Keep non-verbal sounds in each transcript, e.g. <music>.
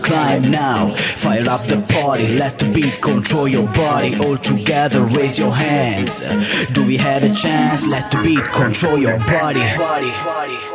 climb now. Fire up the party, let the beat control your body. All together, raise your hands. Do we have a chance? Let the beat control your body. body, body.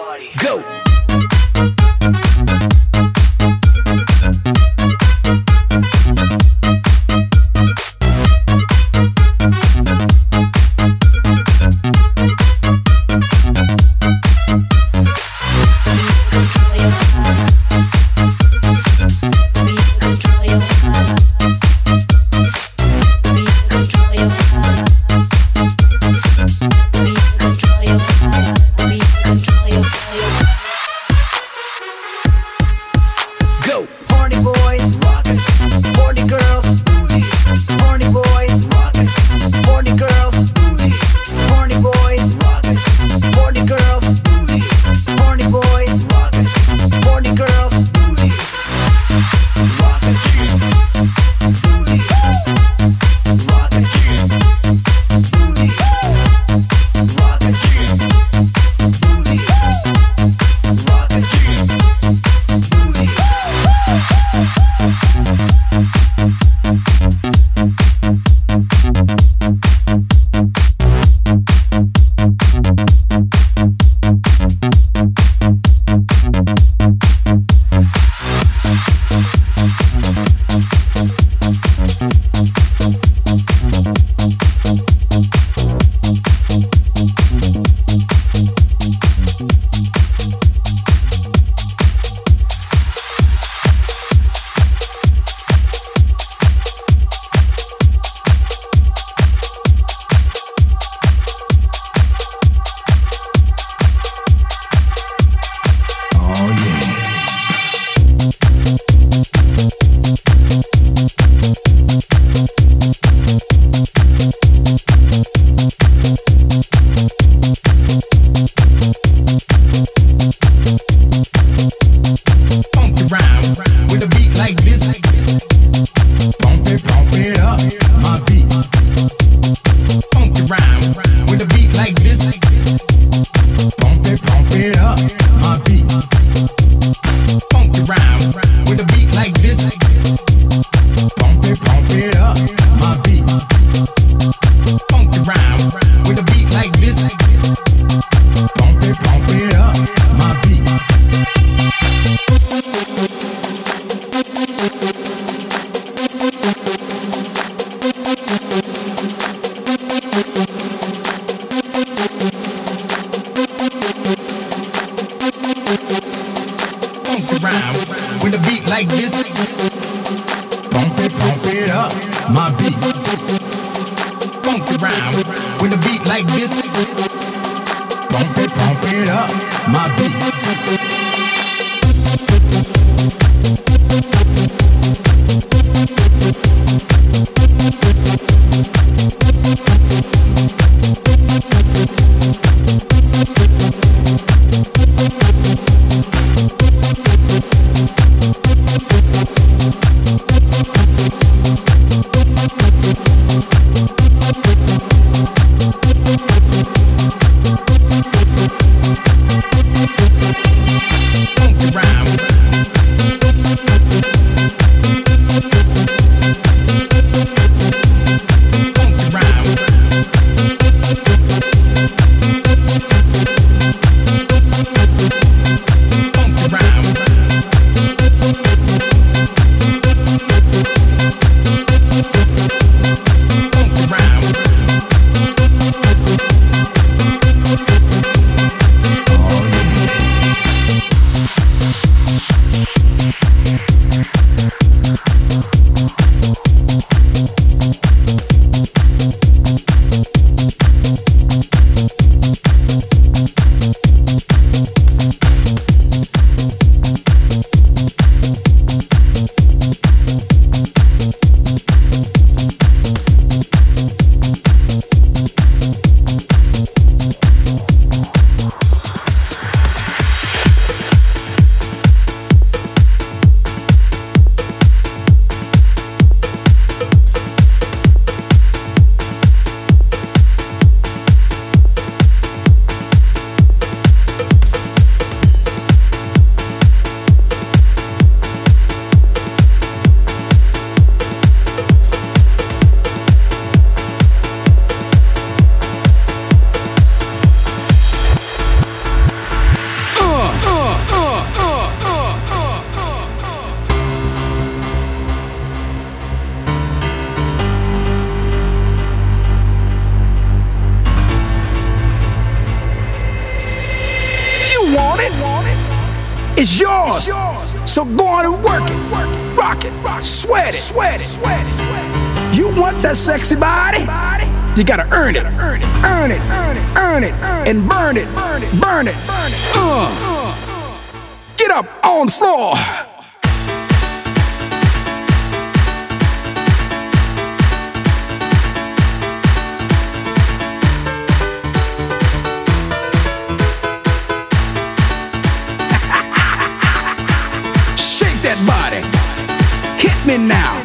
It's yours. So go on and work it, work it, rock it, rock it, sweat it, sweat it, sweat it. You want that sexy body? You gotta earn it, earn it, earn it, earn it, earn it, and burn it, burn it, burn it. Uh. Get up on the floor. in now.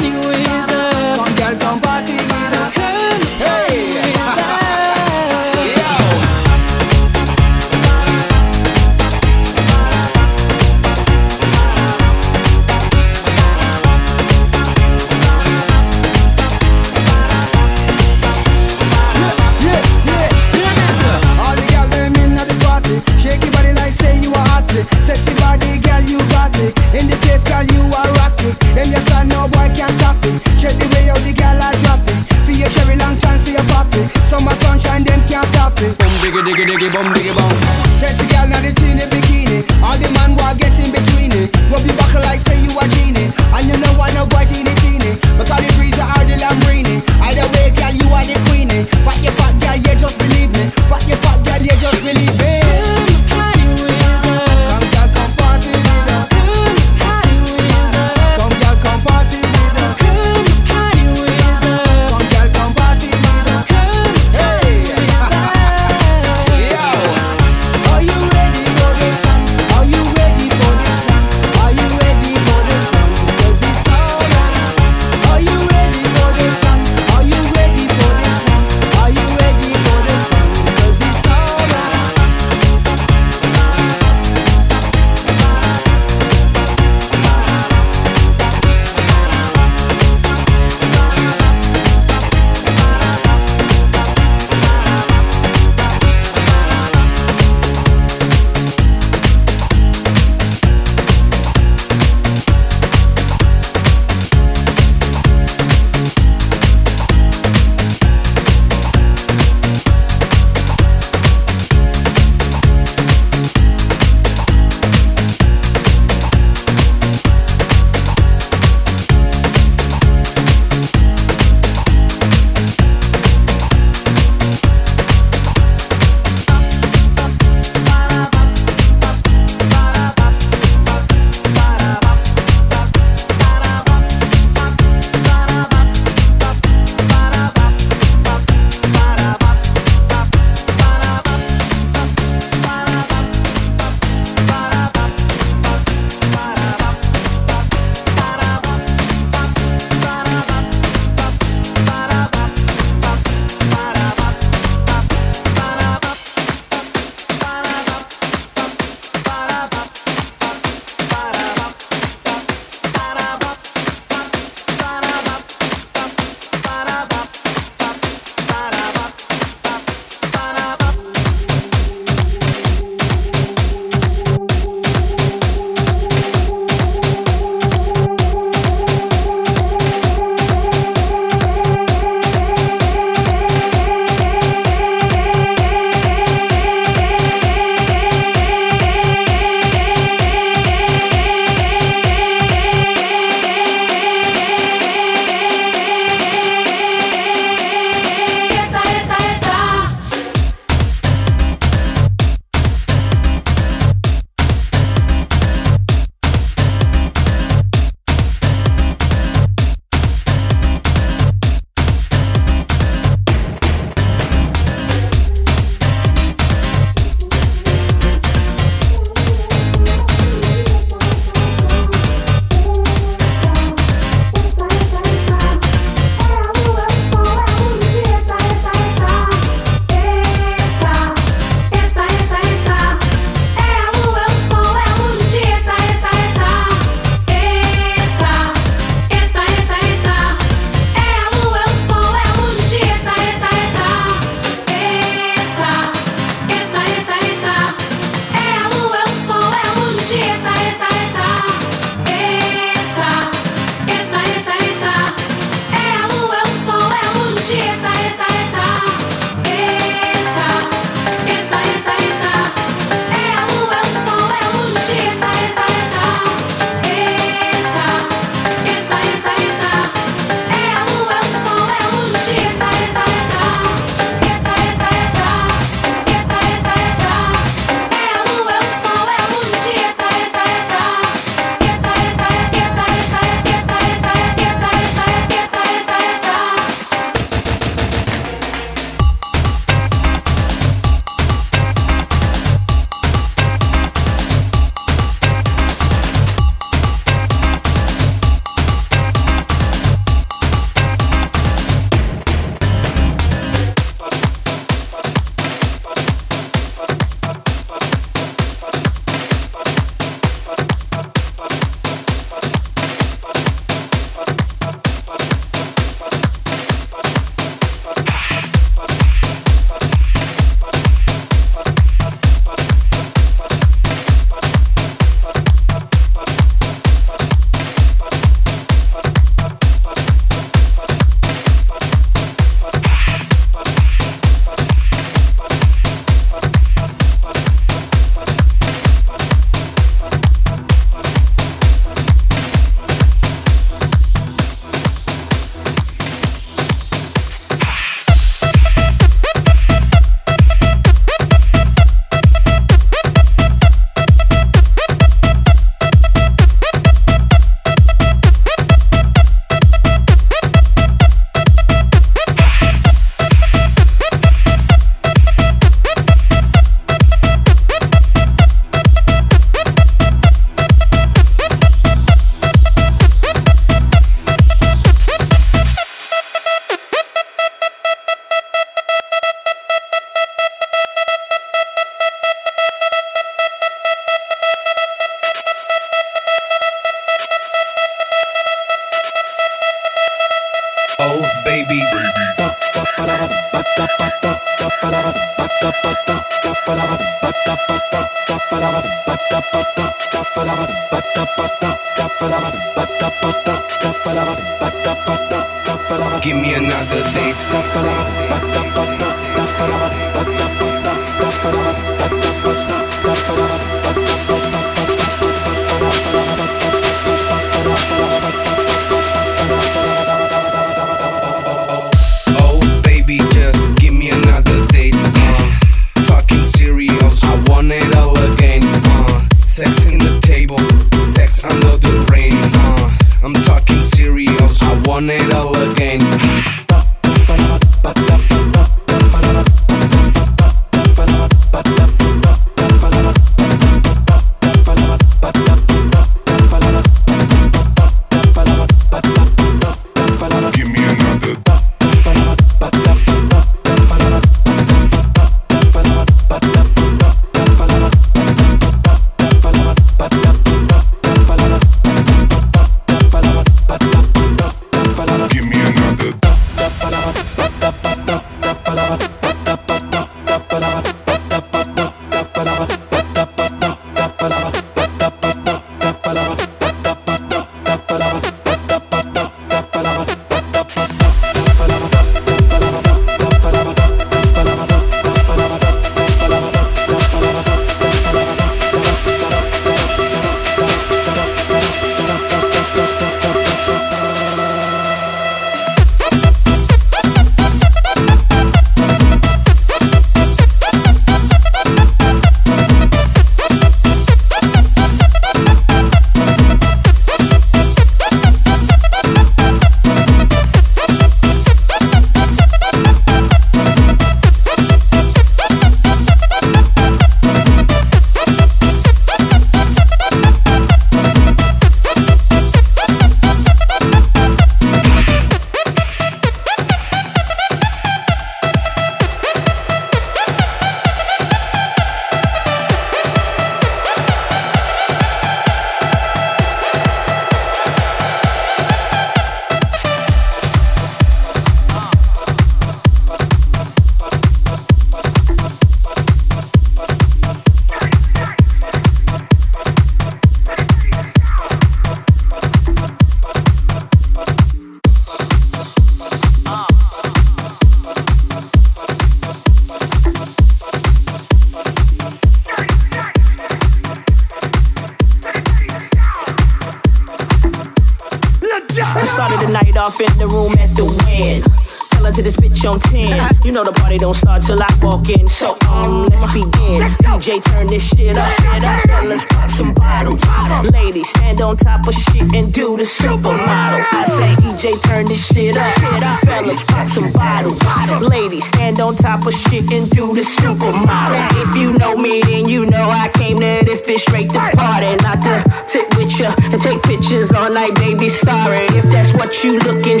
get straight to party, not to sit with ya and take pictures all night, baby. Sorry if that's what you looking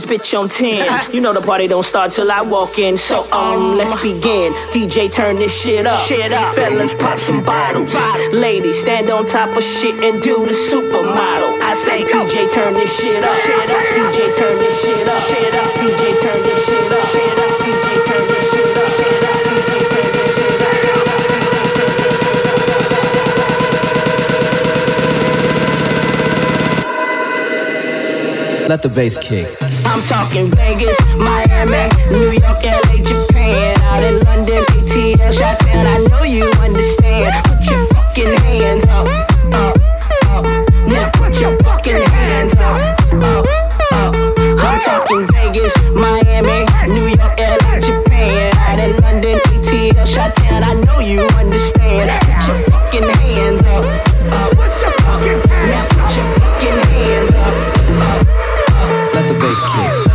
this bitch on 10. <laughs> you know the party don't start till I walk in. So, um, let's begin. DJ, turn this shit up. Shit up. Fellas, pop some bottles. Bottle. Ladies, stand on top of shit and do the supermodel. I say, DJ, turn this shit up. DJ, turn this shit up. DJ, turn this shit up. DJ, turn this. Shit up. DJ, turn this shit up. Let the bass kick. I'm talking Vegas, Miami, New York, LA, Japan, out in London, ATL, shot I know you understand. Put your fucking hands up, up, up. Now put your fucking hands up, up, up. I'm talking Vegas, Miami, New York, LA, Japan, out in London, ATL, shot I know you Kick.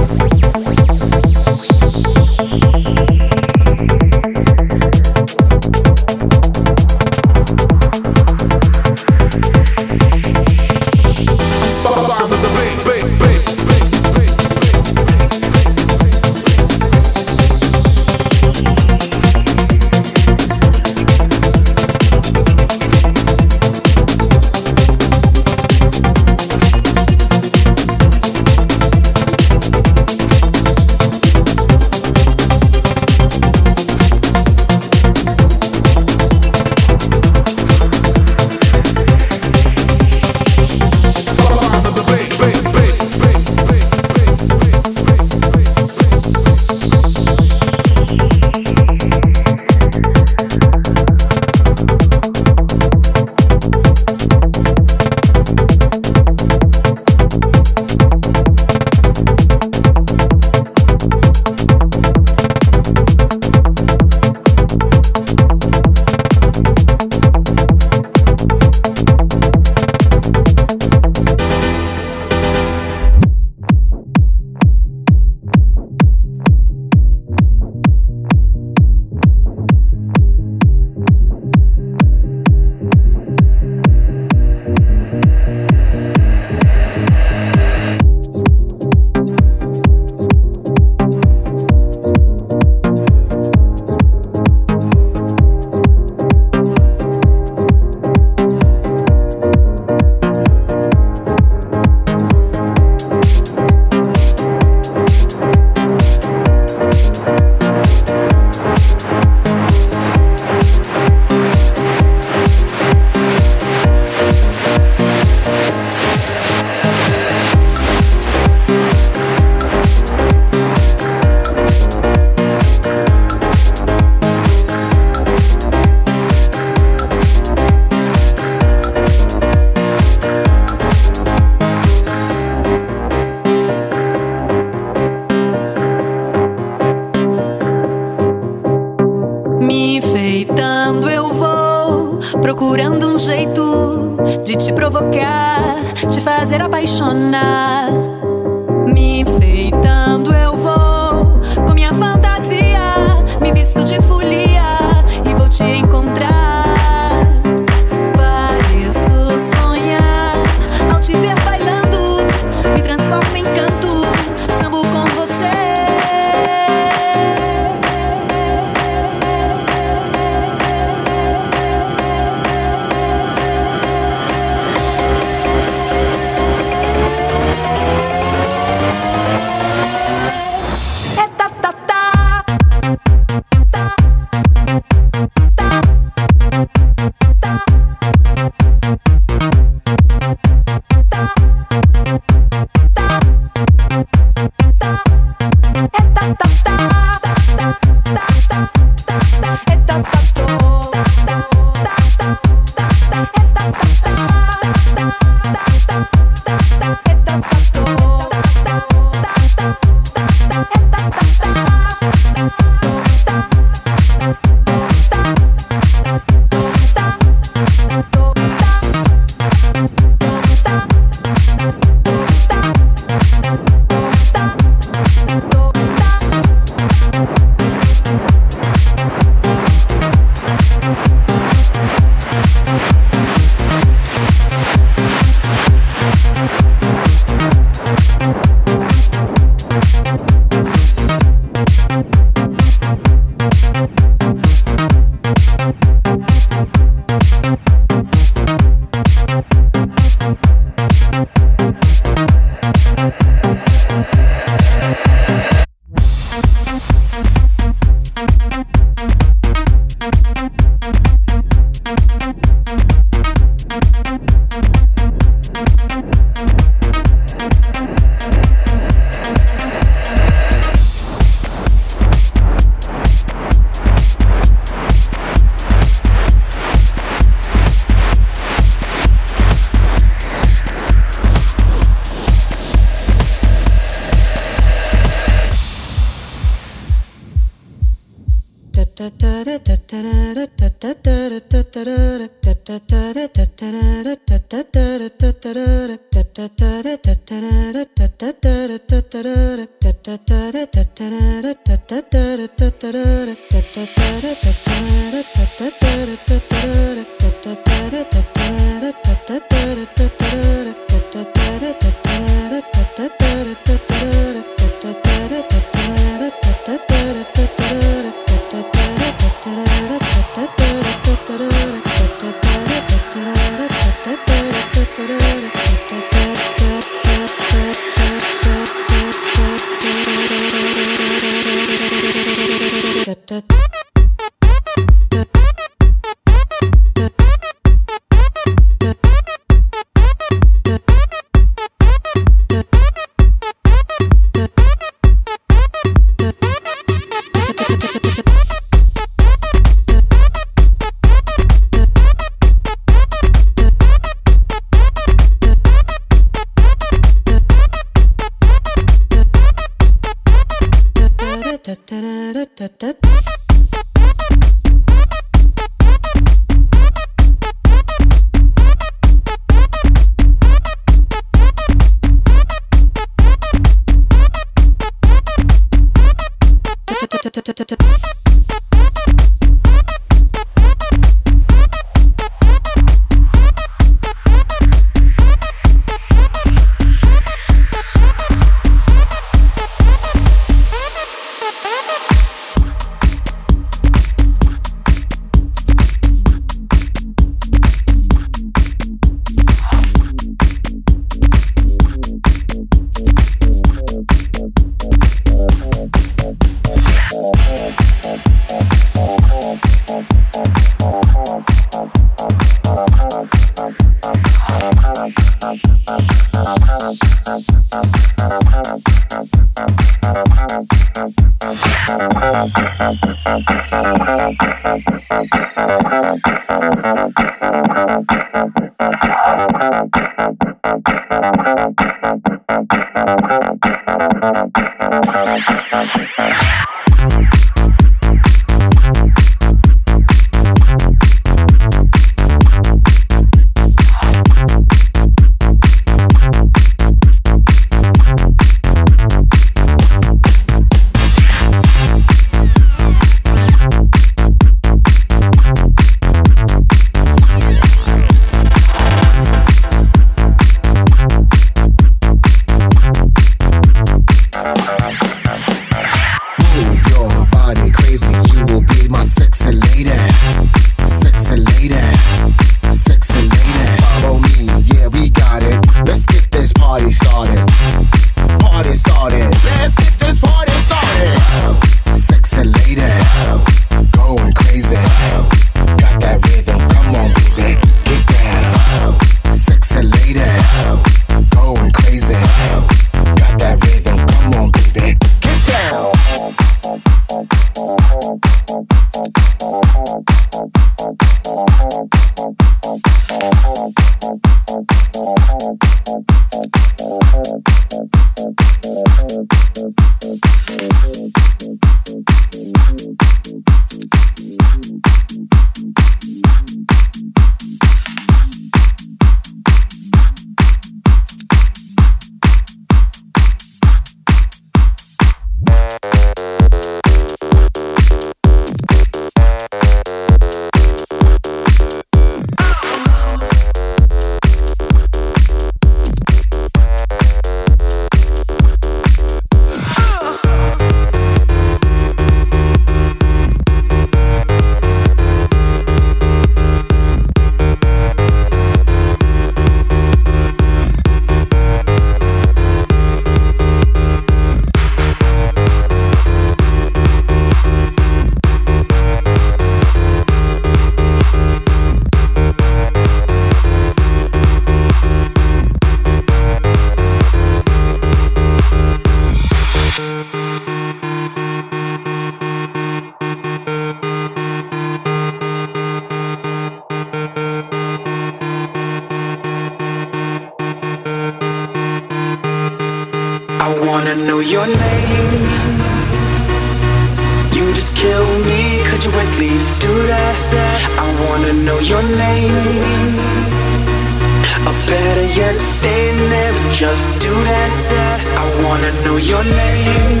Just do that. I wanna know your name.